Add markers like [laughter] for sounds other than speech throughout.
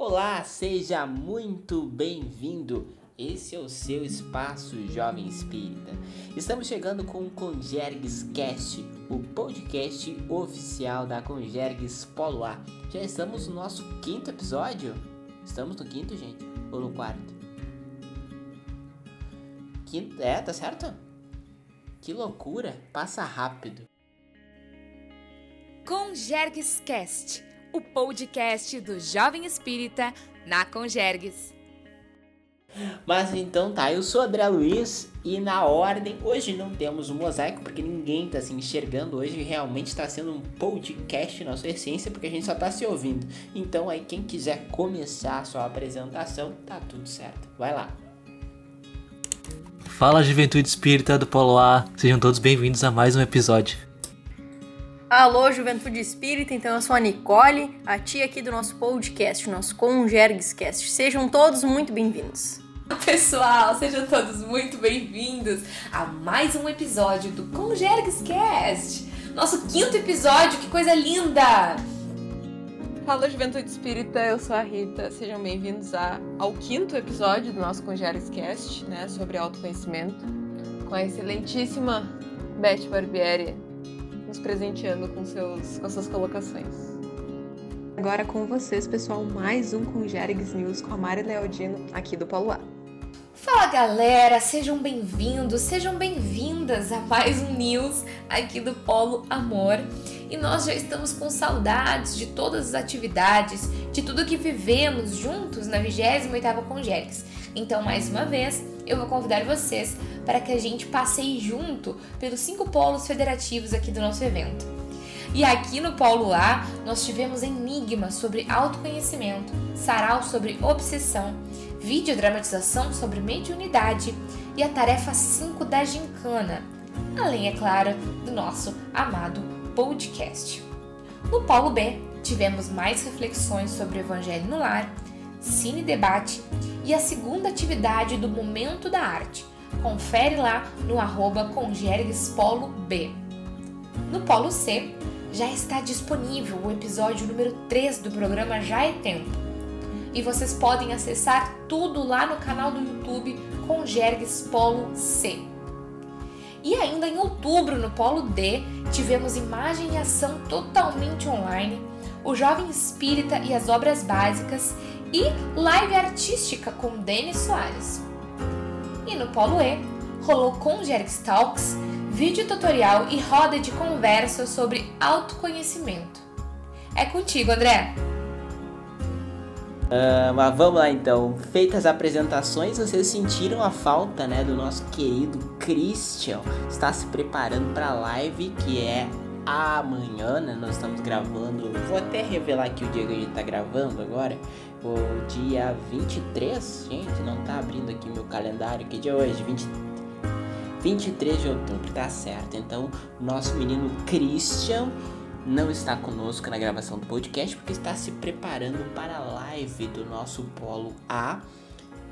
Olá, seja muito bem-vindo. Esse é o seu espaço Jovem Espírita. Estamos chegando com o Conjergues Cast, o podcast oficial da Conjergues Polo A. Já estamos no nosso quinto episódio. Estamos no quinto, gente? Ou no quarto? Quinto, é, tá certo? Que loucura, passa rápido. Conjergues Cast, o podcast do Jovem Espírita na Conjergues. Mas então tá, eu sou André Luiz e na ordem, hoje não temos um mosaico porque ninguém tá se enxergando, hoje realmente está sendo um podcast na sua essência porque a gente só tá se ouvindo. Então aí quem quiser começar a sua apresentação, tá tudo certo. Vai lá. Fala Juventude Espírita do Polo A, sejam todos bem-vindos a mais um episódio. Alô, Juventude Espírita, então eu sou a Nicole, a tia aqui do nosso podcast, o nosso Conjerguescast. Sejam todos muito bem-vindos. Pessoal, sejam todos muito bem-vindos a mais um episódio do Conjerguescast. Nosso quinto episódio, que coisa linda! Fala Juventude Espírita, eu sou a Rita. Sejam bem-vindos ao quinto episódio do nosso Conjerguescast, né, sobre autoconhecimento, com a excelentíssima Beth Barbieri nos presenteando com, seus, com suas colocações. Agora com vocês, pessoal, mais um com News com a Mari Leodino, aqui do Polo A. Fala galera, sejam bem-vindos, sejam bem-vindas a mais um News aqui do Polo Amor. E nós já estamos com saudades de todas as atividades, de tudo que vivemos juntos na 28ª Congeres. Então, mais uma vez, eu vou convidar vocês para que a gente passeie junto pelos cinco polos federativos aqui do nosso evento. E aqui no Polo A, nós tivemos enigmas sobre autoconhecimento, sarau sobre obsessão, videodramatização sobre mediunidade e a tarefa 5 da gincana, além, é claro, do nosso amado podcast. No Polo B, tivemos mais reflexões sobre o Evangelho no Lar, cine debate e a segunda atividade do Momento da Arte. Confere lá no arroba B. No Polo C, já está disponível o episódio número 3 do programa Já é Tempo. E vocês podem acessar tudo lá no canal do YouTube Conjergues Polo C. E ainda em outubro, no Polo D, tivemos imagem e ação totalmente online, o Jovem Espírita e as Obras Básicas e live artística com Denis Soares. E no Polo E, rolou com Jerix Talks, vídeo tutorial e roda de conversa sobre autoconhecimento. É contigo, André! Uh, mas vamos lá então. Feitas as apresentações, vocês sentiram a falta né, do nosso querido Christian. Está se preparando para a live que é amanhã, né? Nós estamos gravando. Vou até revelar aqui o dia que a gente está gravando agora. O dia 23, gente, não tá abrindo aqui meu calendário. Que dia é hoje? 20, 23 de outubro, tá certo. Então, nosso menino Christian não está conosco na gravação do podcast porque está se preparando para a live do nosso Polo A,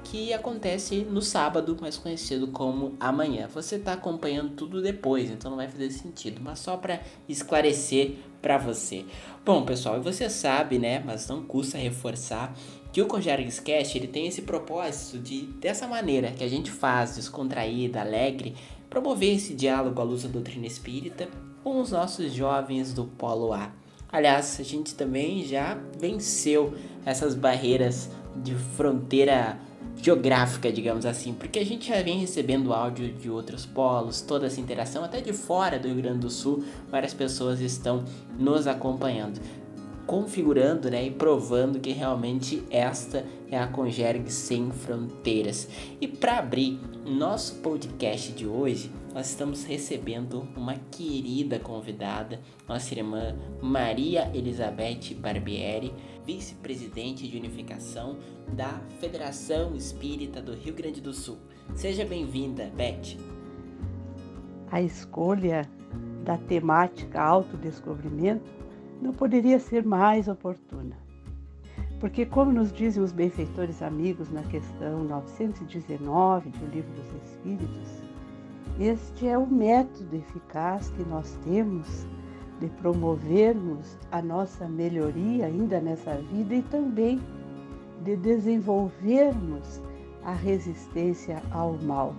que acontece no sábado, mais conhecido como amanhã. Você está acompanhando tudo depois, então não vai fazer sentido, mas só para esclarecer para você. Bom, pessoal, você sabe, né, mas não custa reforçar que o Congergues Cast ele tem esse propósito de dessa maneira que a gente faz, descontraída, alegre, promover esse diálogo à luz da doutrina espírita com os nossos jovens do Polo A. Aliás, a gente também já venceu essas barreiras de fronteira geográfica, digamos assim, porque a gente já vem recebendo áudio de outros polos, toda essa interação, até de fora do Rio Grande do Sul, várias pessoas estão nos acompanhando configurando né, e provando que realmente esta é a Conjergue Sem Fronteiras. E para abrir nosso podcast de hoje, nós estamos recebendo uma querida convidada, nossa irmã Maria Elizabeth Barbieri, vice-presidente de unificação da Federação Espírita do Rio Grande do Sul. Seja bem-vinda, Beth. A escolha da temática autodescobrimento não poderia ser mais oportuna. Porque, como nos dizem os benfeitores amigos na questão 919 do Livro dos Espíritos, este é o método eficaz que nós temos de promovermos a nossa melhoria ainda nessa vida e também de desenvolvermos a resistência ao mal.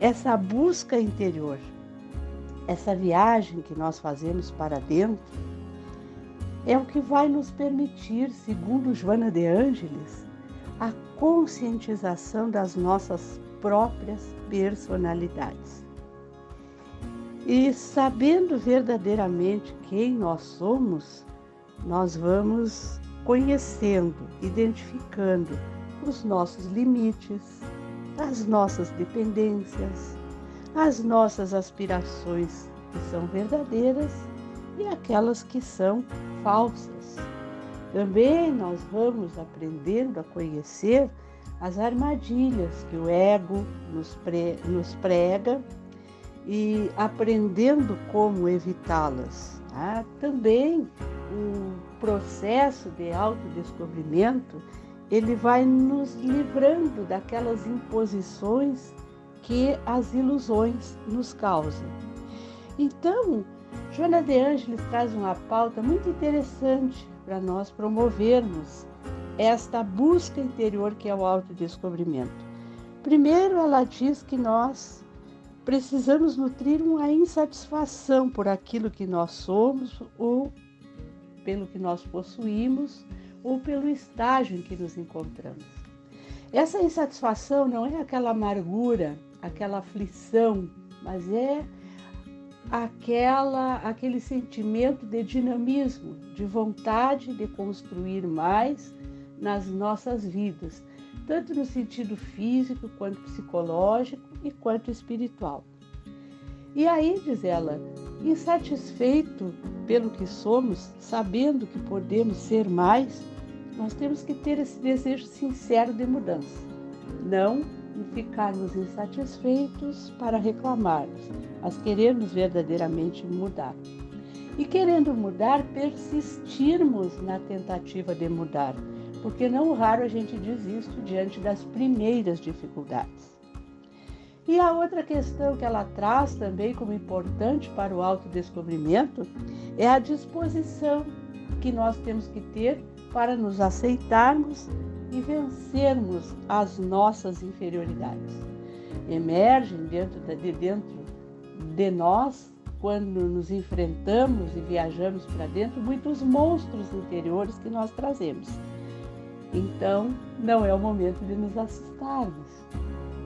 Essa busca interior, essa viagem que nós fazemos para dentro, é o que vai nos permitir, segundo Joana de Ângeles, a conscientização das nossas próprias personalidades. E sabendo verdadeiramente quem nós somos, nós vamos conhecendo, identificando os nossos limites, as nossas dependências, as nossas aspirações que são verdadeiras e aquelas que são falsas. Também nós vamos aprendendo a conhecer as armadilhas que o ego nos, pre, nos prega e aprendendo como evitá-las. Tá? Também o processo de autodescobrimento ele vai nos livrando daquelas imposições que as ilusões nos causam. Então, Joana de Ângeles traz uma pauta muito interessante para nós promovermos esta busca interior que é o autodescobrimento. Primeiro, ela diz que nós precisamos nutrir uma insatisfação por aquilo que nós somos ou pelo que nós possuímos ou pelo estágio em que nos encontramos. Essa insatisfação não é aquela amargura, aquela aflição, mas é aquela aquele sentimento de dinamismo, de vontade de construir mais nas nossas vidas, tanto no sentido físico quanto psicológico e quanto espiritual. E aí, diz ela, insatisfeito pelo que somos, sabendo que podemos ser mais, nós temos que ter esse desejo sincero de mudança, não ficarmos insatisfeitos para reclamarmos, mas queremos verdadeiramente mudar. E querendo mudar, persistirmos na tentativa de mudar, porque não raro a gente desiste diante das primeiras dificuldades. E a outra questão que ela traz também como importante para o autodescobrimento é a disposição que nós temos que ter para nos aceitarmos e vencermos as nossas inferioridades. Emergem dentro de dentro de nós quando nos enfrentamos e viajamos para dentro muitos monstros interiores que nós trazemos. Então, não é o momento de nos assustarmos,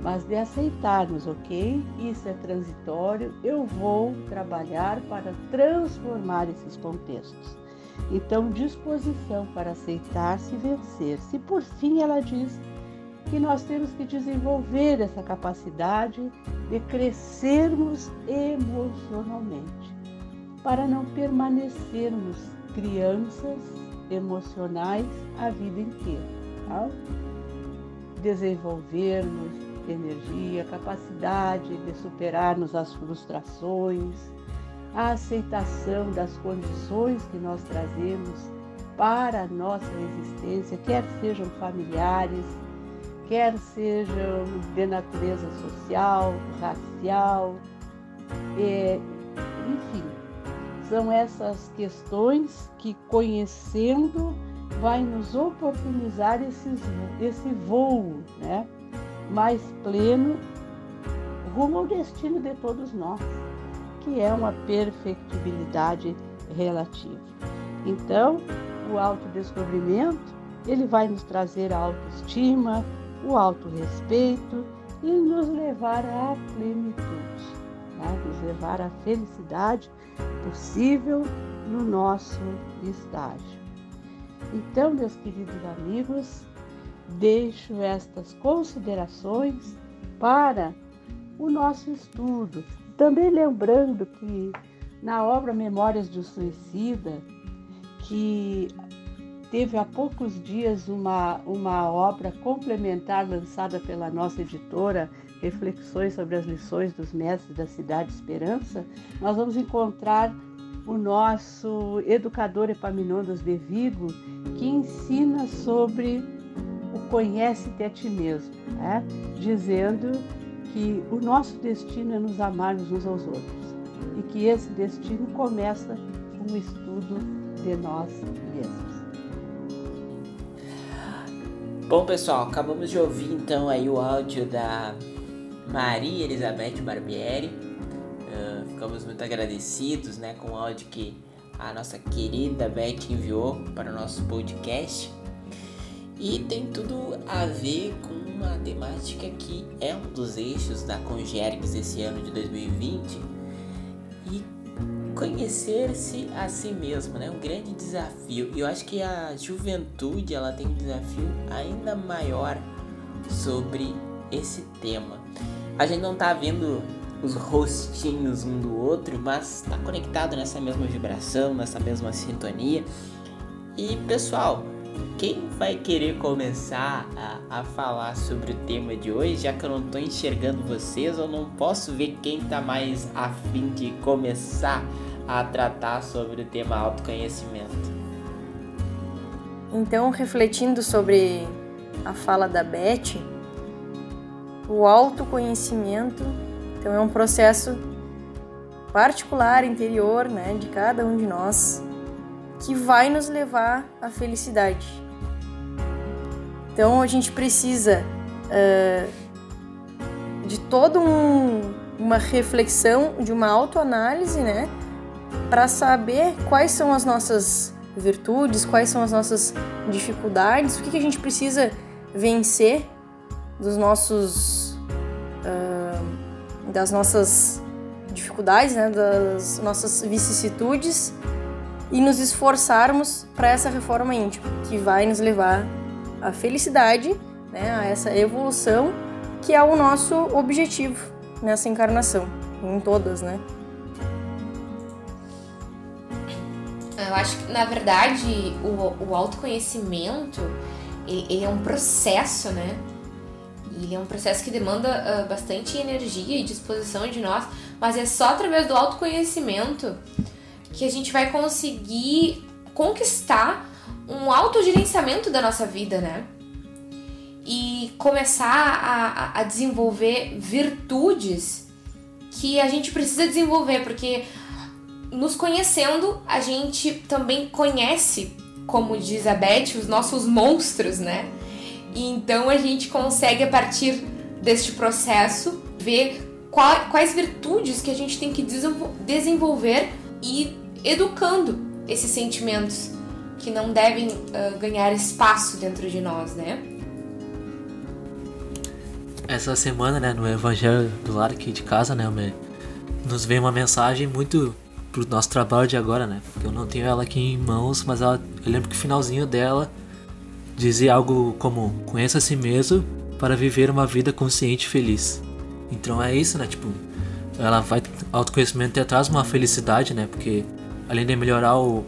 mas de aceitarmos, ok? Isso é transitório, eu vou trabalhar para transformar esses contextos. Então, disposição para aceitar-se e vencer. Se por fim ela diz que nós temos que desenvolver essa capacidade de crescermos emocionalmente, para não permanecermos crianças emocionais a vida inteira. Tá? Desenvolvermos energia, capacidade de superarmos as frustrações, a aceitação das condições que nós trazemos para a nossa existência, quer sejam familiares, quer sejam de natureza social, racial, é, enfim, são essas questões que conhecendo vai nos oportunizar esses, esse voo né, mais pleno rumo ao destino de todos nós que é uma perfectibilidade relativa. Então, o autodescobrimento, ele vai nos trazer a autoestima, o autorrespeito e nos levar à plenitude, né? nos levar à felicidade possível no nosso estágio. Então, meus queridos amigos, deixo estas considerações para o nosso estudo, também lembrando que na obra Memórias do Suicida, que teve há poucos dias uma, uma obra complementar lançada pela nossa editora, Reflexões sobre as lições dos mestres da Cidade Esperança, nós vamos encontrar o nosso educador Epaminondas de Vigo, que ensina sobre o conhece-te a ti mesmo, né? dizendo que o nosso destino é nos amarmos uns aos outros e que esse destino começa com o estudo de nós mesmos. Bom, pessoal, acabamos de ouvir então aí o áudio da Maria Elizabeth Barbieri. Uh, ficamos muito agradecidos né, com o áudio que a nossa querida Beth enviou para o nosso podcast. E tem tudo a ver com uma temática que é um dos eixos da Congergs esse ano de 2020 e conhecer-se a si mesmo, né? Um grande desafio. E eu acho que a juventude ela tem um desafio ainda maior sobre esse tema. A gente não tá vendo os rostinhos um do outro, mas tá conectado nessa mesma vibração, nessa mesma sintonia. E pessoal, quem vai querer começar a, a falar sobre o tema de hoje, já que eu não estou enxergando vocês, eu não posso ver quem está mais afim de começar a tratar sobre o tema autoconhecimento. Então, refletindo sobre a fala da Beth, o autoconhecimento então é um processo particular, interior, né, de cada um de nós, que vai nos levar à felicidade. Então a gente precisa uh, de toda um, uma reflexão, de uma autoanálise, né? Para saber quais são as nossas virtudes, quais são as nossas dificuldades, o que, que a gente precisa vencer dos nossos. Uh, das nossas dificuldades, né? das nossas vicissitudes e nos esforçarmos para essa reforma íntima, que vai nos levar a felicidade, né, a essa evolução que é o nosso objetivo nessa encarnação, em todas, né? Eu acho que, na verdade, o, o autoconhecimento, ele, ele, é um processo, né? Ele é um processo que demanda uh, bastante energia e disposição de nós, mas é só através do autoconhecimento que a gente vai conseguir conquistar um autogerenciamento da nossa vida, né? E começar a, a desenvolver virtudes que a gente precisa desenvolver, porque nos conhecendo, a gente também conhece, como diz a Beth, os nossos monstros, né? E então a gente consegue, a partir deste processo, ver quais virtudes que a gente tem que desenvolver e educando esses sentimentos que não devem uh, ganhar espaço dentro de nós, né? Essa semana, né, no Evangelho do Lar aqui de casa, né, nos veio uma mensagem muito pro nosso trabalho de agora, né? Porque eu não tenho ela aqui em mãos, mas ela, eu lembro que o finalzinho dela dizia algo como: conheça a si mesmo para viver uma vida consciente e feliz. Então é isso, né? Tipo, ela vai autoconhecimento traz uma felicidade, né? Porque além de melhorar o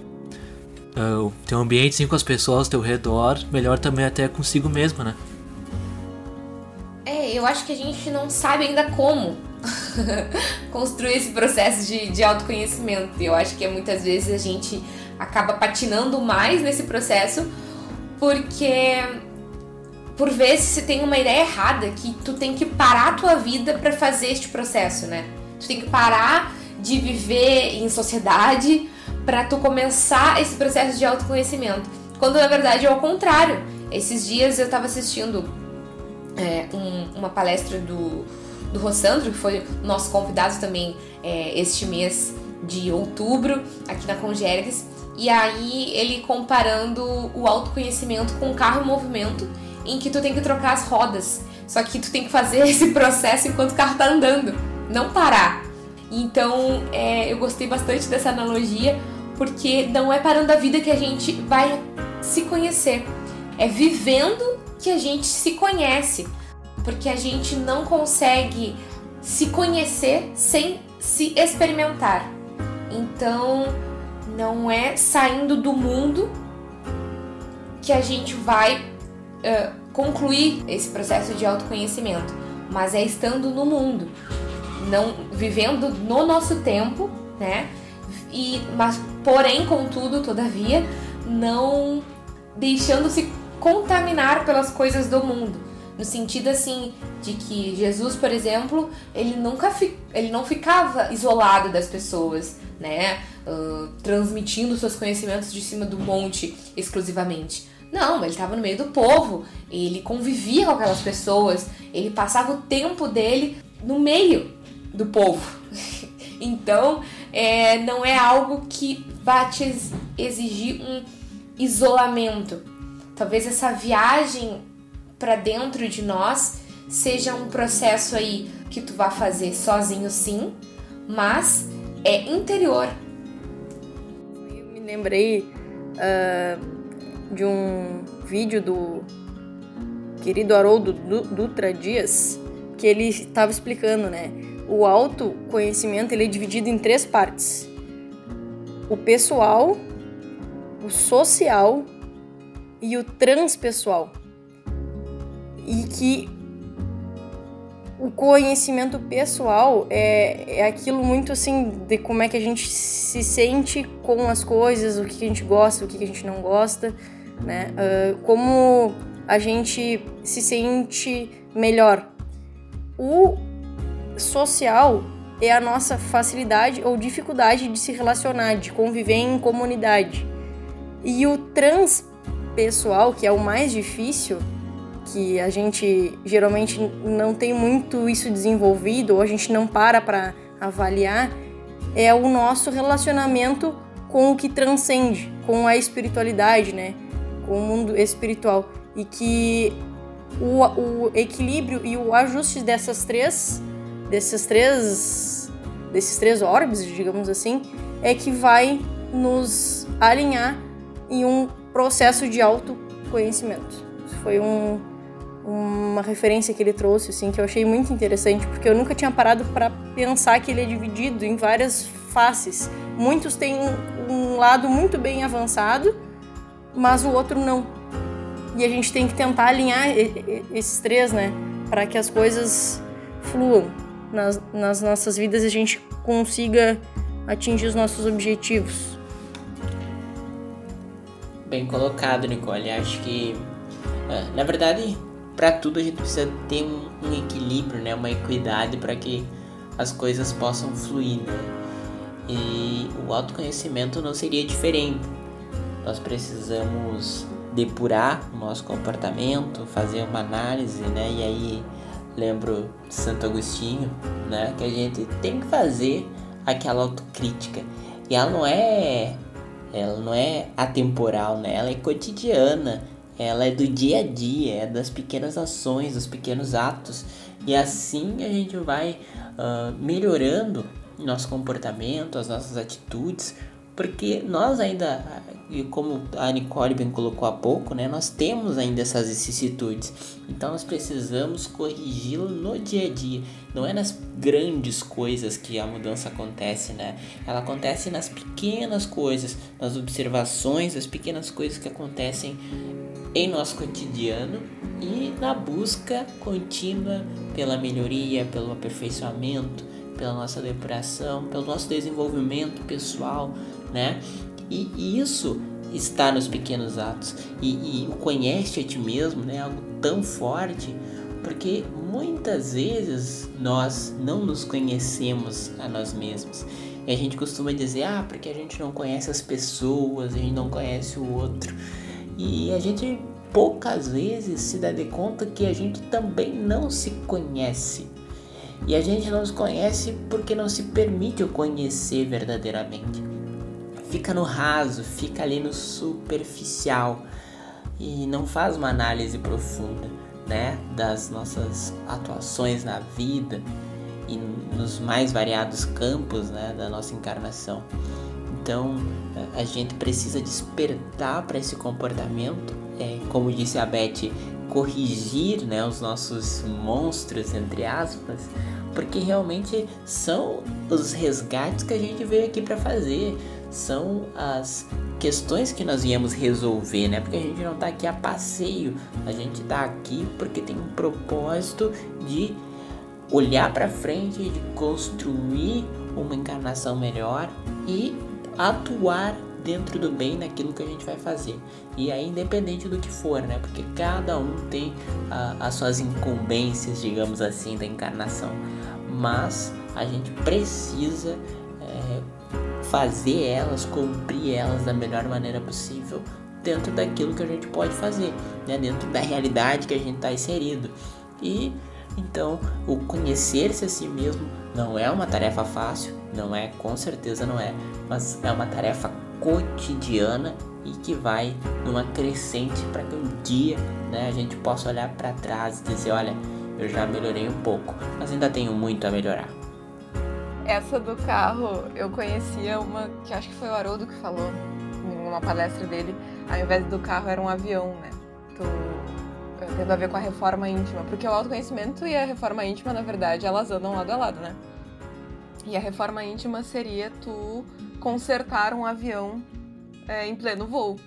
uh, teu ambiente sim, com as pessoas ao teu redor, melhor também até consigo mesmo, né? É, eu acho que a gente não sabe ainda como [laughs] construir esse processo de, de autoconhecimento. Eu acho que muitas vezes a gente acaba patinando mais nesse processo porque por vezes se tem uma ideia errada que tu tem que parar a tua vida para fazer este processo, né? Tu tem que parar de viver em sociedade para tu começar esse processo de autoconhecimento. Quando na verdade é ao contrário. Esses dias eu estava assistindo é, um, uma palestra do, do Rossandro, que foi nosso convidado também é, este mês de outubro aqui na Congergues. E aí ele comparando o autoconhecimento com o carro em movimento, em que tu tem que trocar as rodas. Só que tu tem que fazer [laughs] esse processo enquanto o carro tá andando, não parar. Então é, eu gostei bastante dessa analogia, porque não é parando a vida que a gente vai se conhecer, é vivendo que a gente se conhece, porque a gente não consegue se conhecer sem se experimentar. Então não é saindo do mundo que a gente vai uh, concluir esse processo de autoconhecimento, mas é estando no mundo não vivendo no nosso tempo, né? E mas porém, contudo, todavia, não deixando-se contaminar pelas coisas do mundo. No sentido assim de que Jesus, por exemplo, ele nunca fi, ele não ficava isolado das pessoas, né? Uh, transmitindo seus conhecimentos de cima do monte exclusivamente. Não, ele estava no meio do povo, ele convivia com aquelas pessoas, ele passava o tempo dele no meio do povo. [laughs] então, é, não é algo que vai te exigir um isolamento. Talvez essa viagem para dentro de nós seja um processo aí que tu vai fazer sozinho sim, mas é interior. Eu me lembrei uh, de um vídeo do querido Haroldo Dutra Dias que ele estava explicando, né? O autoconhecimento ele é dividido em três partes: o pessoal, o social e o transpessoal. E que o conhecimento pessoal é, é aquilo muito assim de como é que a gente se sente com as coisas, o que a gente gosta, o que a gente não gosta, né? Uh, como a gente se sente melhor. O social é a nossa facilidade ou dificuldade de se relacionar, de conviver em comunidade. E o transpessoal, que é o mais difícil, que a gente geralmente não tem muito isso desenvolvido ou a gente não para para avaliar, é o nosso relacionamento com o que transcende, com a espiritualidade, né? Com o mundo espiritual. E que o, o equilíbrio e o ajuste dessas três, desses três, desses três orbes, digamos assim, é que vai nos alinhar em um processo de autoconhecimento. Foi um, uma referência que ele trouxe, assim, que eu achei muito interessante, porque eu nunca tinha parado para pensar que ele é dividido em várias faces. Muitos têm um lado muito bem avançado, mas o outro não. E a gente tem que tentar alinhar esses três, né, para que as coisas fluam nas, nas nossas vidas e a gente consiga atingir os nossos objetivos. Bem colocado, Nicole. Acho que, é, na verdade, para tudo a gente precisa ter um, um equilíbrio, né? Uma equidade para que as coisas possam fluir, né? E o autoconhecimento não seria diferente. Nós precisamos depurar o nosso comportamento, fazer uma análise, né? E aí lembro de Santo Agostinho, né? Que a gente tem que fazer aquela autocrítica. E ela não é ela não é atemporal, né? Ela é cotidiana ela é do dia a dia, é das pequenas ações, dos pequenos atos. E assim a gente vai uh, melhorando nosso comportamento, as nossas atitudes, porque nós ainda, e como a Nicole bem colocou há pouco, né, nós temos ainda essas vicissitudes. Então nós precisamos corrigi-lo no dia a dia. Não é nas grandes coisas que a mudança acontece, né? Ela acontece nas pequenas coisas, nas observações, as pequenas coisas que acontecem em nosso cotidiano e na busca contínua pela melhoria, pelo aperfeiçoamento, pela nossa depuração, pelo nosso desenvolvimento pessoal, né? E isso está nos pequenos atos. E, e o conhece a ti mesmo, né? Algo tão forte, porque muitas vezes nós não nos conhecemos a nós mesmos. E a gente costuma dizer, ah, porque a gente não conhece as pessoas, a gente não conhece o outro. E a gente poucas vezes se dá de conta que a gente também não se conhece. E a gente não se conhece porque não se permite o conhecer verdadeiramente. Fica no raso, fica ali no superficial e não faz uma análise profunda, né, das nossas atuações na vida e nos mais variados campos, né, da nossa encarnação. Então, a gente precisa despertar para esse comportamento, é, como disse a Beth, corrigir né, os nossos monstros, entre aspas, porque realmente são os resgates que a gente veio aqui para fazer, são as questões que nós viemos resolver, né? Porque a gente não está aqui a passeio, a gente está aqui porque tem um propósito de olhar para frente, de construir uma encarnação melhor e atuar dentro do bem naquilo que a gente vai fazer. E aí, independente do que for, né? Porque cada um tem ah, as suas incumbências, digamos assim, da encarnação. Mas a gente precisa é, fazer elas, cumprir elas da melhor maneira possível dentro daquilo que a gente pode fazer, né? dentro da realidade que a gente está inserido. E então o conhecer-se a si mesmo não é uma tarefa fácil, não é, com certeza não é, mas é uma tarefa cotidiana e que vai numa crescente para que um dia né, a gente possa olhar para trás e dizer, olha, eu já melhorei um pouco, mas ainda tenho muito a melhorar. Essa do carro, eu conhecia uma que acho que foi o Haroldo que falou em uma palestra dele, ao invés do carro era um avião, né? Tu, tendo a ver com a reforma íntima, porque o autoconhecimento e a reforma íntima, na verdade, elas andam lado a lado, né? E a reforma íntima seria tu consertar um avião é, em pleno voo.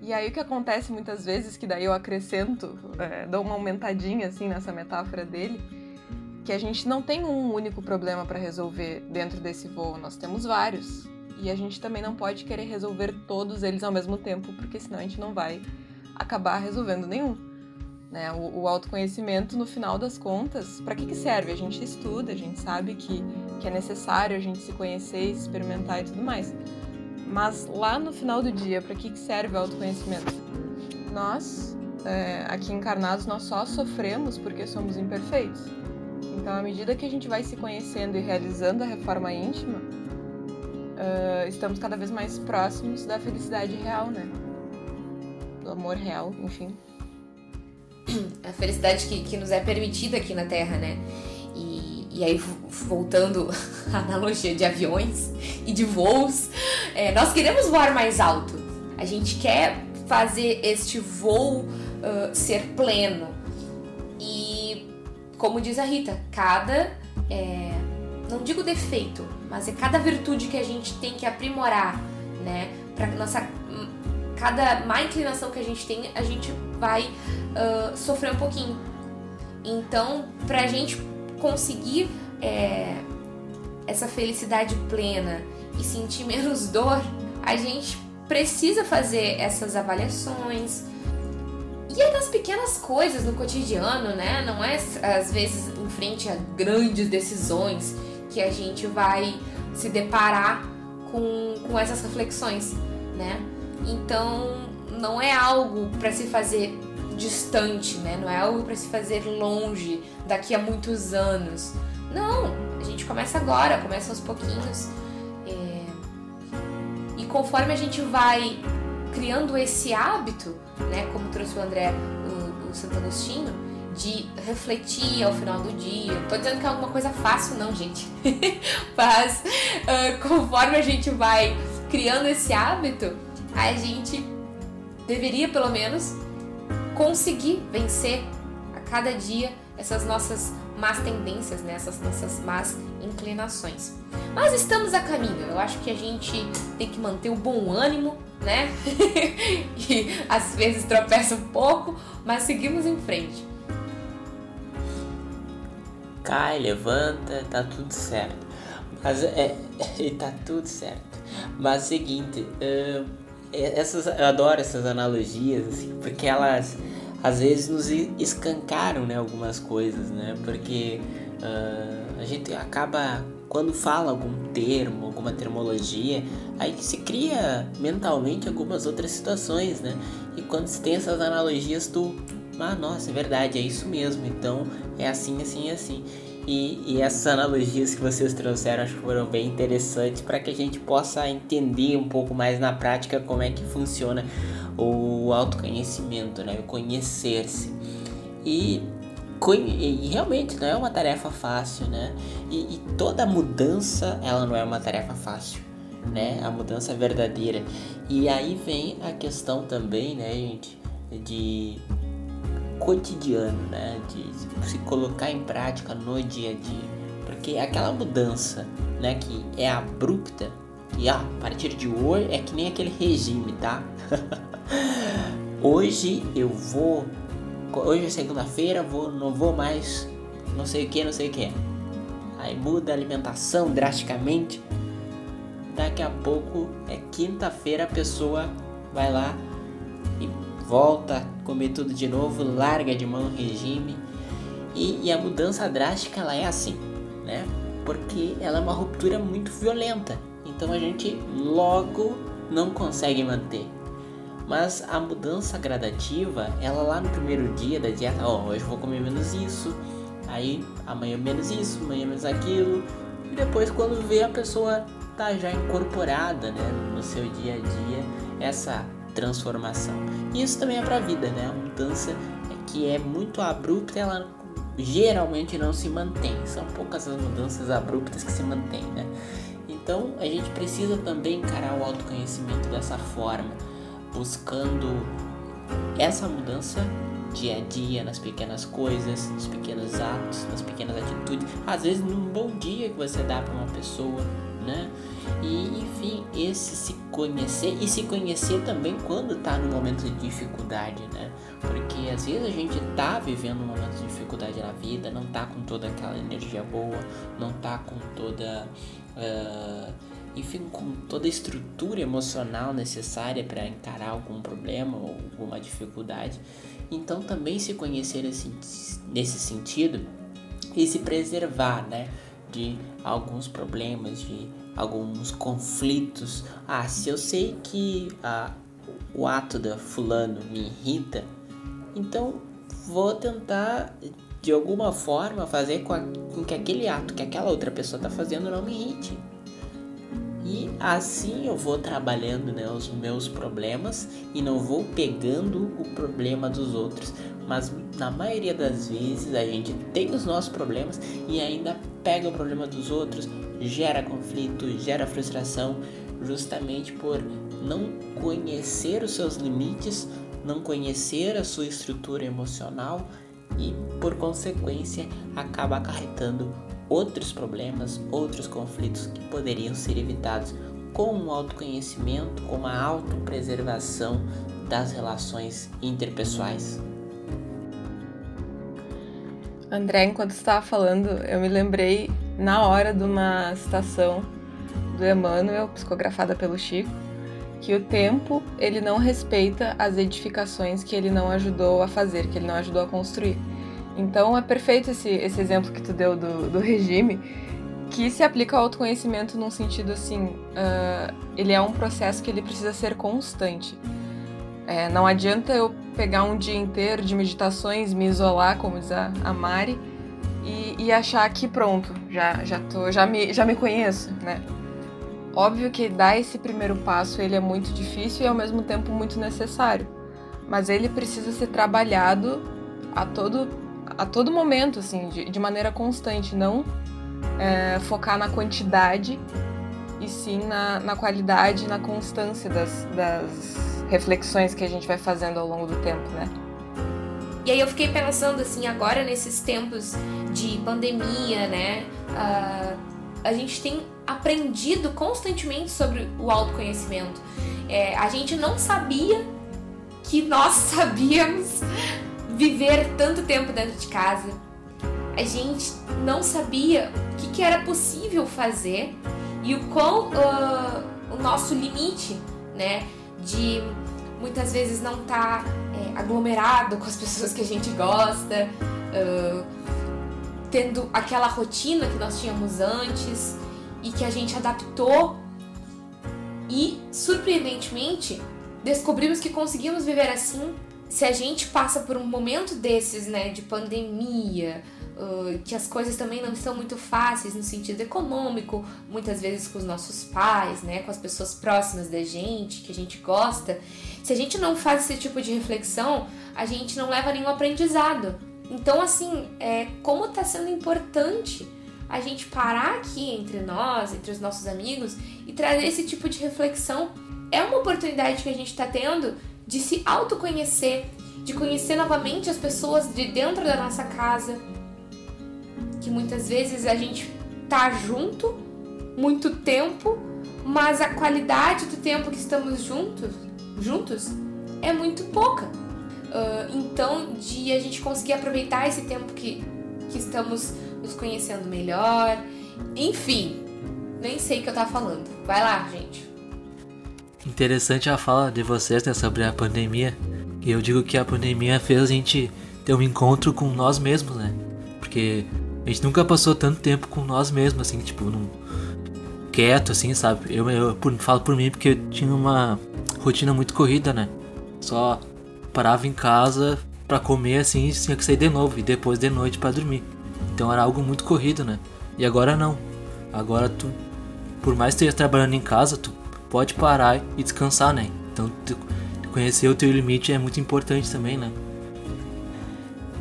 E aí o que acontece muitas vezes, que daí eu acrescento, é, dou uma aumentadinha assim nessa metáfora dele, que a gente não tem um único problema para resolver dentro desse voo, nós temos vários. E a gente também não pode querer resolver todos eles ao mesmo tempo, porque senão a gente não vai acabar resolvendo nenhum. Né? O, o autoconhecimento, no final das contas, para que, que serve? A gente estuda, a gente sabe que, que é necessário a gente se conhecer, experimentar e tudo mais. Mas lá no final do dia, para que, que serve o autoconhecimento? Nós, é, aqui encarnados, nós só sofremos porque somos imperfeitos. Então, à medida que a gente vai se conhecendo e realizando a reforma íntima, uh, estamos cada vez mais próximos da felicidade real, né? Do amor real, enfim. [clears throat] A felicidade que, que nos é permitida aqui na Terra, né? E, e aí, voltando [laughs] à analogia de aviões e de voos, é, nós queremos voar mais alto. A gente quer fazer este voo uh, ser pleno como diz a Rita, cada. É, não digo defeito, mas é cada virtude que a gente tem que aprimorar, né? Para nossa. Cada má inclinação que a gente tem, a gente vai uh, sofrer um pouquinho. Então, pra gente conseguir é, essa felicidade plena e sentir menos [laughs] dor, a gente precisa fazer essas avaliações, e é das pequenas coisas no cotidiano, né? Não é às vezes em frente a grandes decisões que a gente vai se deparar com, com essas reflexões, né? Então, não é algo para se fazer distante, né? Não é algo para se fazer longe daqui a muitos anos. Não, a gente começa agora, começa aos pouquinhos. É... E conforme a gente vai criando esse hábito, né, como trouxe o André, o, o Santo Agostinho, de refletir ao final do dia. Tô dizendo que é alguma coisa fácil, não, gente. [laughs] Mas uh, conforme a gente vai criando esse hábito, a gente deveria pelo menos conseguir vencer a cada dia essas nossas más tendências, né? essas nossas más inclinações. Mas estamos a caminho. Eu acho que a gente tem que manter o bom ânimo, né? [laughs] e às vezes tropeça um pouco, mas seguimos em frente. Cai, levanta, tá tudo certo. Mas é, [laughs] tá tudo certo. Mas é seguinte, uh, essas, eu adoro essas analogias, assim, porque elas às vezes nos escancaram né, algumas coisas, né? Porque uh, a gente acaba quando fala algum termo, alguma termologia, aí se cria mentalmente algumas outras situações, né? E quando se tem essas analogias, tu, ah, nossa, é verdade, é isso mesmo. Então é assim, assim, assim. E, e essas analogias que vocês trouxeram acho que foram bem interessantes para que a gente possa entender um pouco mais na prática como é que funciona o autoconhecimento, né? O conhecer-se. E e realmente não é uma tarefa fácil, né? E, e, toda mudança ela não é uma tarefa fácil, né? A mudança é verdadeira. E aí vem a questão também, né, gente, de cotidiano, né? De se colocar em prática no dia a dia. Porque aquela mudança, né, que é abrupta, e ah, a partir de hoje é que nem aquele regime, tá? [laughs] hoje eu vou hoje é segunda-feira, vou, não vou mais, não sei o que, não sei o que. Aí muda a alimentação drasticamente. Daqui a pouco é quinta-feira, a pessoa vai lá volta a comer tudo de novo, larga de mão o regime. E, e a mudança drástica ela é assim, né? Porque ela é uma ruptura muito violenta. Então a gente logo não consegue manter. Mas a mudança gradativa, ela lá no primeiro dia da dieta, ó, oh, hoje vou comer menos isso, aí amanhã menos isso, amanhã menos aquilo, e depois quando vê a pessoa tá já incorporada, né, no seu dia a dia essa transformação. E isso também é para a vida, né? A mudança que é muito abrupta, ela geralmente não se mantém. São poucas as mudanças abruptas que se mantêm, né? Então a gente precisa também encarar o autoconhecimento dessa forma, buscando essa mudança dia a dia, nas pequenas coisas, nos pequenos atos, nas pequenas atitudes, às vezes num bom dia que você dá para uma pessoa, né? E enfim, esse se conhecer e se conhecer também quando tá no momento de dificuldade, né? Porque às vezes a gente tá vivendo um momento de dificuldade na vida, não tá com toda aquela energia boa, não tá com toda. Uh, enfim, com toda a estrutura emocional necessária para encarar algum problema ou alguma dificuldade. Então, também se conhecer assim, nesse sentido e se preservar, né? De alguns problemas, de alguns conflitos. Ah, se eu sei que ah, o ato da fulano me irrita, então vou tentar de alguma forma fazer com, a, com que aquele ato que aquela outra pessoa está fazendo não me irrite. E assim eu vou trabalhando né, os meus problemas e não vou pegando o problema dos outros. Mas na maioria das vezes a gente tem os nossos problemas e ainda pega o problema dos outros, gera conflito, gera frustração, justamente por não conhecer os seus limites, não conhecer a sua estrutura emocional e, por consequência, acaba acarretando outros problemas, outros conflitos que poderiam ser evitados com o autoconhecimento, com a autopreservação das relações interpessoais. André, enquanto estava falando, eu me lembrei na hora de uma citação do Emmanuel, psicografada pelo Chico, que o tempo ele não respeita as edificações que ele não ajudou a fazer, que ele não ajudou a construir. Então é perfeito esse, esse exemplo que tu deu do, do regime, que se aplica ao autoconhecimento num sentido assim, uh, ele é um processo que ele precisa ser constante. É, não adianta eu pegar um dia inteiro de meditações, me isolar, como diz a, a Mari, e, e, achar que pronto, já, já, tô, já, me, já me conheço, né? Óbvio que dar esse primeiro passo ele é muito difícil e ao mesmo tempo muito necessário, mas ele precisa ser trabalhado a todo a todo momento, assim, de, de maneira constante, não é, focar na quantidade e sim na, na qualidade e na constância das, das reflexões que a gente vai fazendo ao longo do tempo, né? E aí eu fiquei pensando assim, agora nesses tempos de pandemia, né? Uh, a gente tem aprendido constantemente sobre o autoconhecimento. É, a gente não sabia que nós [laughs] sabíamos viver tanto tempo dentro de casa. A gente não sabia o que, que era possível fazer e o qual uh, o nosso limite, né, de muitas vezes não estar tá, é, aglomerado com as pessoas que a gente gosta, uh, tendo aquela rotina que nós tínhamos antes e que a gente adaptou e surpreendentemente descobrimos que conseguimos viver assim se a gente passa por um momento desses, né, de pandemia, que as coisas também não estão muito fáceis no sentido econômico, muitas vezes com os nossos pais, né, com as pessoas próximas da gente, que a gente gosta, se a gente não faz esse tipo de reflexão, a gente não leva nenhum aprendizado. Então, assim, é, como está sendo importante a gente parar aqui entre nós, entre os nossos amigos e trazer esse tipo de reflexão. É uma oportunidade que a gente está tendo de se autoconhecer, de conhecer novamente as pessoas de dentro da nossa casa, que muitas vezes a gente tá junto muito tempo, mas a qualidade do tempo que estamos juntos, juntos é muito pouca. Uh, então, de a gente conseguir aproveitar esse tempo que, que estamos nos conhecendo melhor, enfim, nem sei o que eu tava falando. Vai lá, gente. Interessante a fala de vocês né, sobre a pandemia. Eu digo que a pandemia fez a gente ter um encontro com nós mesmos, né? Porque a gente nunca passou tanto tempo com nós mesmos, assim, tipo, num... quieto, assim, sabe? Eu, eu falo por mim porque eu tinha uma rotina muito corrida, né? só parava em casa para comer assim, tinha que sair de novo e depois de noite para dormir. Então era algo muito corrido, né? E agora não. Agora tu, por mais que esteja trabalhando em casa, tu pode parar e descansar, né? Então tu, conhecer o teu limite é muito importante também, né?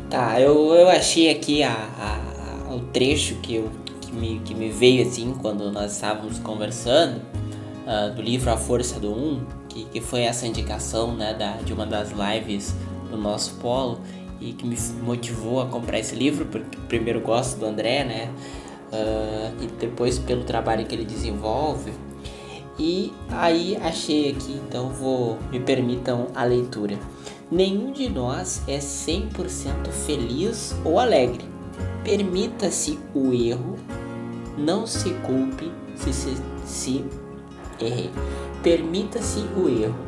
Tá, eu, eu achei aqui a, a o trecho que, eu, que, me, que me veio assim quando nós estávamos conversando uh, do livro A Força do Um, que, que foi essa indicação né, da, de uma das lives do nosso polo e que me motivou a comprar esse livro, porque primeiro gosto do André, né? Uh, e depois pelo trabalho que ele desenvolve. E aí achei aqui, então vou me permitam a leitura. Nenhum de nós é 100% feliz ou alegre. Permita-se o erro, não se culpe se, se, se errei. Permita-se o erro,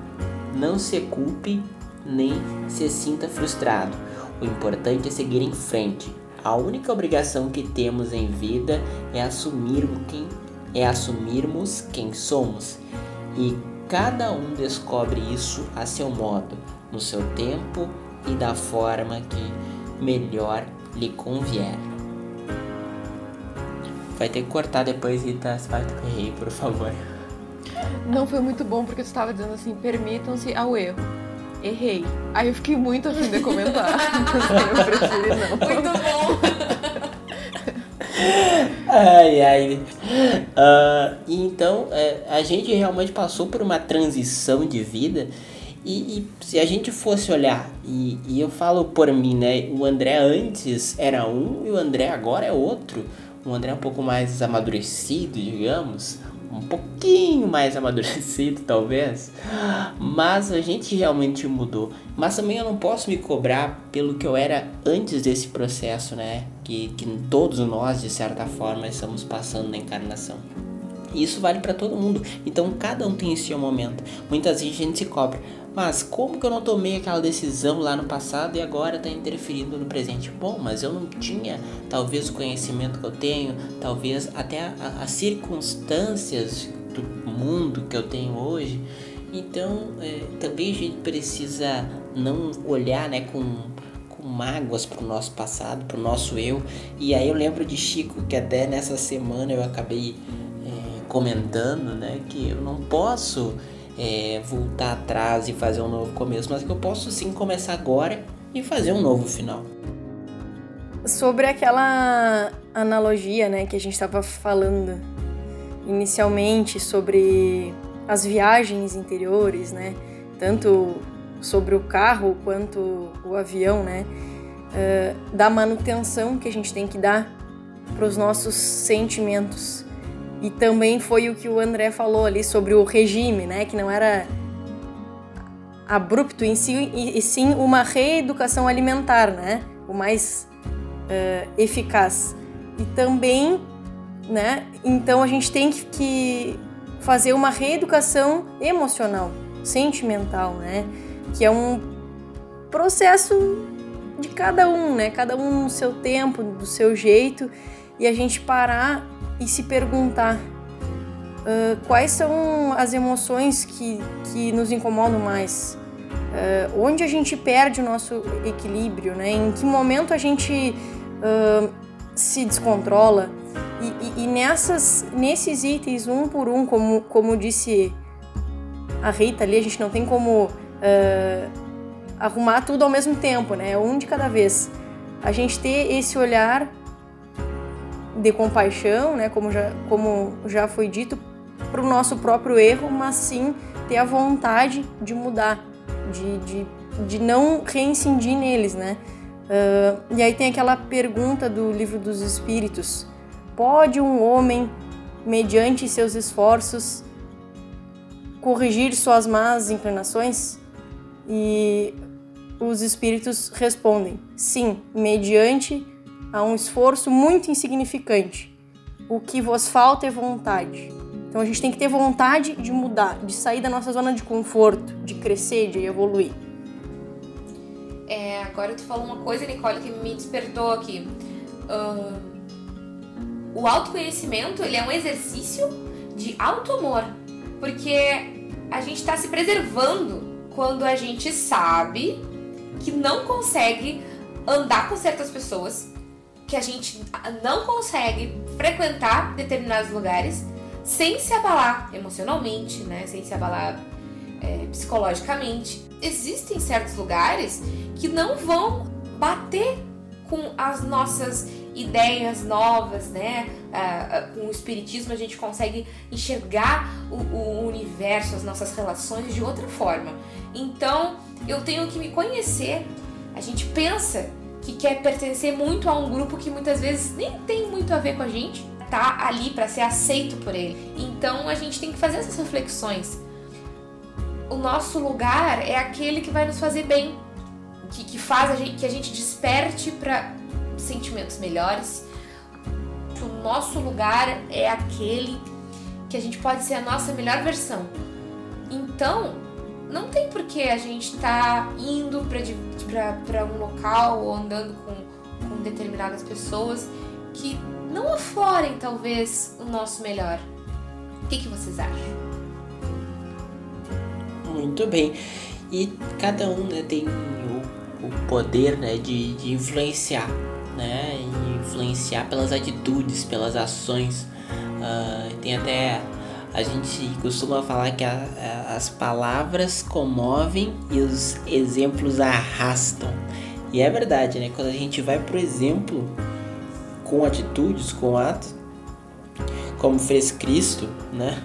não se culpe nem se sinta frustrado. O importante é seguir em frente. A única obrigação que temos em vida é quem é assumirmos quem somos e cada um descobre isso a seu modo no seu tempo e da forma que melhor lhe convier. Vai ter que cortar depois, Rita, vai errei, por favor. Não foi muito bom porque tu estava dizendo assim, permitam-se ao erro. Errei. Aí eu fiquei muito afim de comentar. [laughs] eu prefiro não. Muito bom. ai, ai. Uh, então, é, a gente realmente passou por uma transição de vida e, e, se a gente fosse olhar, e, e, eu falo por mim, né? O André antes era um e o André agora é outro. O André é um pouco mais amadurecido, digamos. Um pouquinho mais [laughs] amadurecido, talvez. Mas a gente realmente mudou. Mas também eu não posso me cobrar pelo que eu era antes desse processo, né? Que, que todos nós, de certa forma, estamos passando na encarnação. Isso vale para todo mundo. Então cada um tem seu momento. Muitas vezes a gente se cobra. Mas como que eu não tomei aquela decisão lá no passado e agora está interferindo no presente? Bom, mas eu não tinha talvez o conhecimento que eu tenho, talvez até as circunstâncias do mundo que eu tenho hoje. Então é, também a gente precisa não olhar né, com, com mágoas para o nosso passado, para o nosso eu. E aí eu lembro de Chico que até nessa semana eu acabei é, comentando né, que eu não posso é, voltar atrás e fazer um novo começo, mas que eu posso sim começar agora e fazer um novo final. Sobre aquela analogia, né, que a gente estava falando inicialmente sobre as viagens interiores, né, tanto sobre o carro quanto o avião, né, uh, da manutenção que a gente tem que dar para os nossos sentimentos e também foi o que o André falou ali sobre o regime, né? Que não era abrupto em si, e sim uma reeducação alimentar, né? O mais uh, eficaz. E também, né? Então a gente tem que, fazer uma reeducação emocional, sentimental, né? Que é um processo de cada um, né? Cada um no seu tempo, do seu jeito, e a gente parar e se perguntar uh, quais são as emoções que, que nos incomodam mais, uh, onde a gente perde o nosso equilíbrio, né? em que momento a gente uh, se descontrola. E, e, e, nessas, nesses itens, um por um, como, como disse a Rita ali, a gente não tem como arrumar tudo ao mesmo tempo, né? Um de cada vez. A gente ter esse olhar de compaixão, né, como já, como já foi dito, para o nosso próprio erro, mas sim ter a vontade de mudar, de, de, de não reincidir neles, né? Uh, e aí tem aquela pergunta do livro dos Espíritos: pode um homem, mediante seus esforços, corrigir suas más inclinações? E os Espíritos respondem: sim, mediante a um esforço muito insignificante. O que vos falta é vontade. Então a gente tem que ter vontade de mudar, de sair da nossa zona de conforto, de crescer, de evoluir. É, agora tu falou uma coisa, Nicole, que me despertou aqui. Uh, o autoconhecimento ele é um exercício de auto-amor, porque a gente está se preservando quando a gente sabe que não consegue andar com certas pessoas, que a gente não consegue frequentar determinados lugares sem se abalar emocionalmente, né? Sem se abalar é, psicologicamente. Existem certos lugares que não vão bater com as nossas ideias novas, né? com o espiritismo a gente consegue enxergar o, o universo, as nossas relações de outra forma. Então eu tenho que me conhecer. A gente pensa que quer pertencer muito a um grupo que muitas vezes nem tem muito a ver com a gente, tá ali para ser aceito por ele. Então a gente tem que fazer essas reflexões. O nosso lugar é aquele que vai nos fazer bem, que, que faz a gente, que a gente desperte para sentimentos melhores. O nosso lugar é aquele que a gente pode ser a nossa melhor versão. Então, não tem por que a gente tá indo para um local ou andando com, com determinadas pessoas que não aflorem talvez o nosso melhor. O que, que vocês acham? Muito bem. E cada um né, tem o, o poder né, de, de influenciar, né? Influenciar pelas atitudes, pelas ações. Uh, tem até a gente costuma falar que a, a, as palavras comovem e os exemplos arrastam. E é verdade, né? Quando a gente vai pro exemplo com atitudes, com atos, como fez Cristo, né?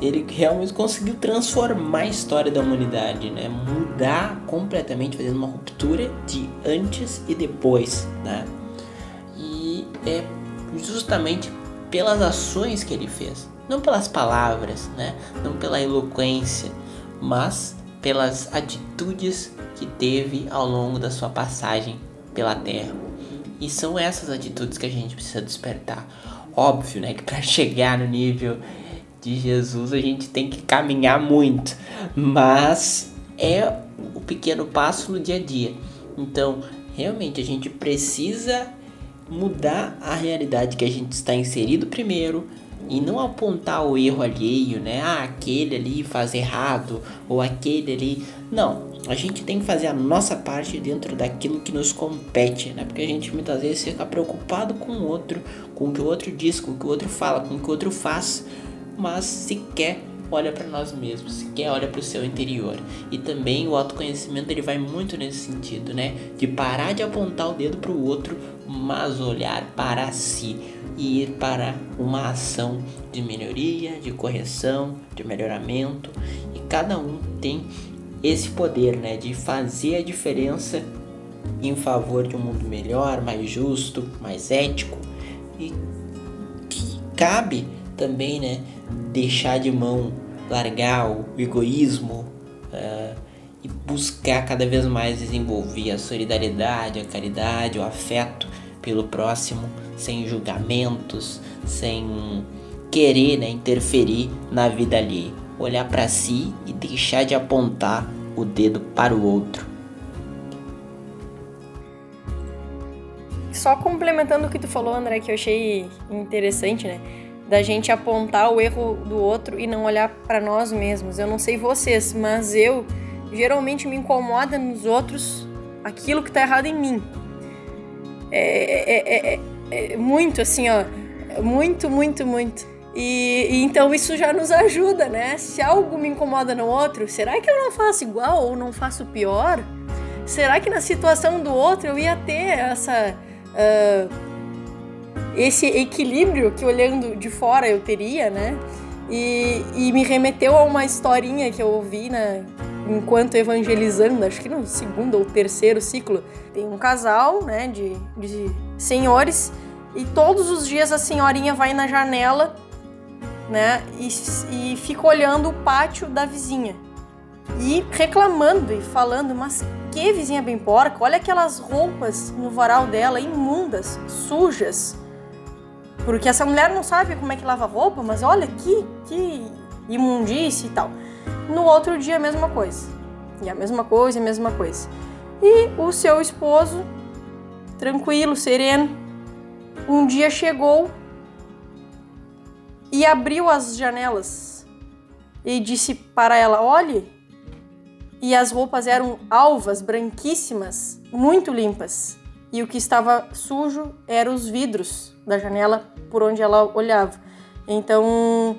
Ele realmente conseguiu transformar a história da humanidade, né? Mudar completamente, fazendo uma ruptura de antes e depois, né? E é justamente pelas ações que ele fez não pelas palavras, né? não pela eloquência, mas pelas atitudes que teve ao longo da sua passagem pela Terra. E são essas atitudes que a gente precisa despertar. Óbvio, né, que para [laughs] chegar no nível de Jesus a gente tem que caminhar muito, mas é o pequeno passo no dia a dia. Então, realmente a gente precisa mudar a realidade que a gente está inserido primeiro, e não apontar o erro alheio, né? Ah, aquele ali faz errado ou aquele ali. Não, a gente tem que fazer a nossa parte dentro daquilo que nos compete, né? Porque a gente muitas vezes fica preocupado com o outro, com o que o outro diz, com o que o outro fala, com o que o outro faz, mas sequer olha para nós mesmos, sequer olha para o seu interior. E também o autoconhecimento ele vai muito nesse sentido, né? De parar de apontar o dedo para o outro, mas olhar para si e ir para uma ação de melhoria, de correção, de melhoramento. E cada um tem esse poder, né, de fazer a diferença em favor de um mundo melhor, mais justo, mais ético e que cabe também, né, deixar de mão, largar o egoísmo uh, e buscar cada vez mais desenvolver a solidariedade, a caridade, o afeto pelo próximo, sem julgamentos, sem querer né, interferir na vida ali, olhar para si e deixar de apontar o dedo para o outro. Só complementando o que tu falou, André, que eu achei interessante, né? Da gente apontar o erro do outro e não olhar para nós mesmos. Eu não sei vocês, mas eu geralmente me incomoda nos outros aquilo que tá errado em mim. É, é, é, é, muito assim, ó. Muito, muito, muito. E, e, então isso já nos ajuda, né? Se algo me incomoda no outro, será que eu não faço igual ou não faço pior? Será que na situação do outro eu ia ter essa. Uh, esse equilíbrio que olhando de fora eu teria, né? E, e me remeteu a uma historinha que eu ouvi na, enquanto evangelizando, acho que no segundo ou terceiro ciclo, tem um casal, né, de, de senhores, e todos os dias a senhorinha vai na janela, né, e, e fica olhando o pátio da vizinha. E reclamando e falando, mas que vizinha bem porca, olha aquelas roupas no varal dela, imundas, sujas. Porque essa mulher não sabe como é que lava roupa, mas olha que, que imundice e tal. No outro dia, a mesma coisa. E a mesma coisa, a mesma coisa. E o seu esposo, tranquilo, sereno, um dia chegou e abriu as janelas e disse para ela: Olhe, e as roupas eram alvas, branquíssimas, muito limpas. E o que estava sujo eram os vidros da janela por onde ela olhava. Então,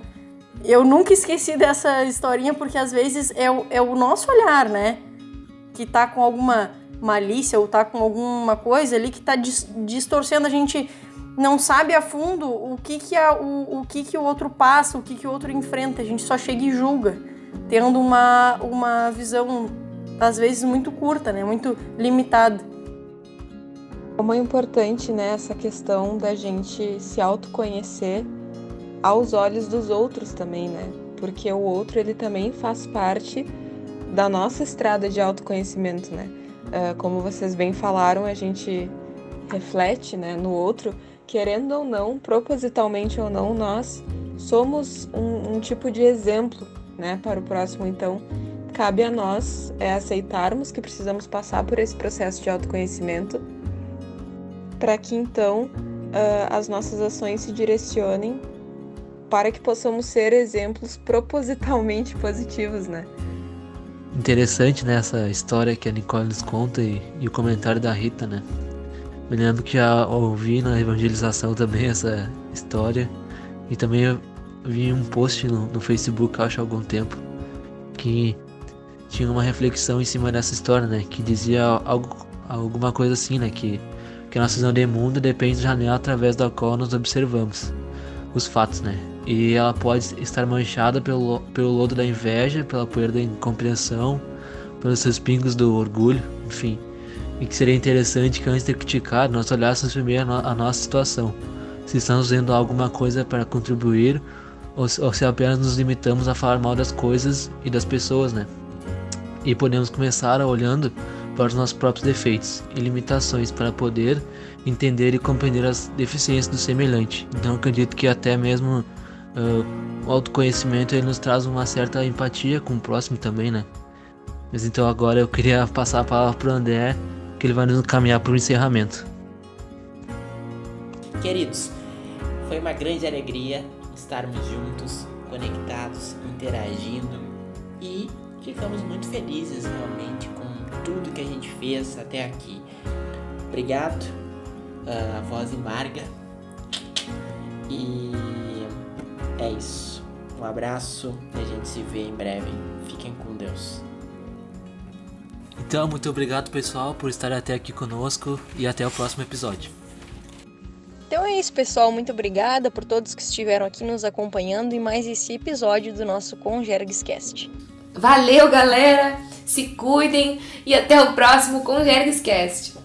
eu nunca esqueci dessa historinha porque às vezes é o, é o nosso olhar, né? Que tá com alguma malícia ou tá com alguma coisa ali que tá dis distorcendo a gente não sabe a fundo o que que, a, o, o que que o outro passa, o que que o outro enfrenta, a gente só chega e julga, tendo uma, uma visão às vezes muito curta, né, muito limitada. Como é importante, né, essa questão da gente se autoconhecer aos olhos dos outros também, né? Porque o outro ele também faz parte da nossa estrada de autoconhecimento, né? Uh, como vocês bem falaram, a gente reflete, né, no outro, querendo ou não, propositalmente ou não, nós somos um, um tipo de exemplo, né, para o próximo. Então, cabe a nós é aceitarmos que precisamos passar por esse processo de autoconhecimento, para que então uh, as nossas ações se direcionem para que possamos ser exemplos propositalmente positivos, né? Interessante, né, essa história que a Nicole nos conta e, e o comentário da Rita, né? Me lembro que já ouvi na evangelização também essa história e também vi um post no, no Facebook, acho, há algum tempo, que tinha uma reflexão em cima dessa história, né? Que dizia algo, alguma coisa assim, né? Que, que a nossa visão de mundo depende da janela através da qual nós observamos os fatos, né? E ela pode estar manchada pelo, pelo lodo da inveja, pela poeira da incompreensão, pelos seus pingos do orgulho, enfim. E que seria interessante que antes de criticar, nós olhássemos primeiro a, nossa situação. Se estamos fazendo alguma coisa para contribuir ou, ou se apenas nos limitamos a falar mal das coisas e das pessoas, né? E podemos começar olhando para os nossos próprios defeitos e limitações para poder entender e compreender as deficiências do semelhante. Então acredito que até mesmo Uh, o autoconhecimento ele nos traz uma certa empatia com o próximo também, né? Mas então agora eu queria [laughs] passar a palavra para o André, que ele vai nos caminhar para o encerramento. Queridos, foi uma grande alegria estarmos juntos, conectados, interagindo e ficamos muito felizes realmente com tudo que a gente fez até aqui. Obrigado, uh, a voz embarga e é isso. Um abraço e a gente se vê em breve. Fiquem com Deus. Então, muito obrigado pessoal por estar até aqui conosco e até o próximo episódio. Então é isso, pessoal. Muito obrigada por todos que estiveram aqui nos acompanhando em mais esse episódio do nosso Conjergscast. Valeu, galera! Se cuidem e até o próximo Conjergscast.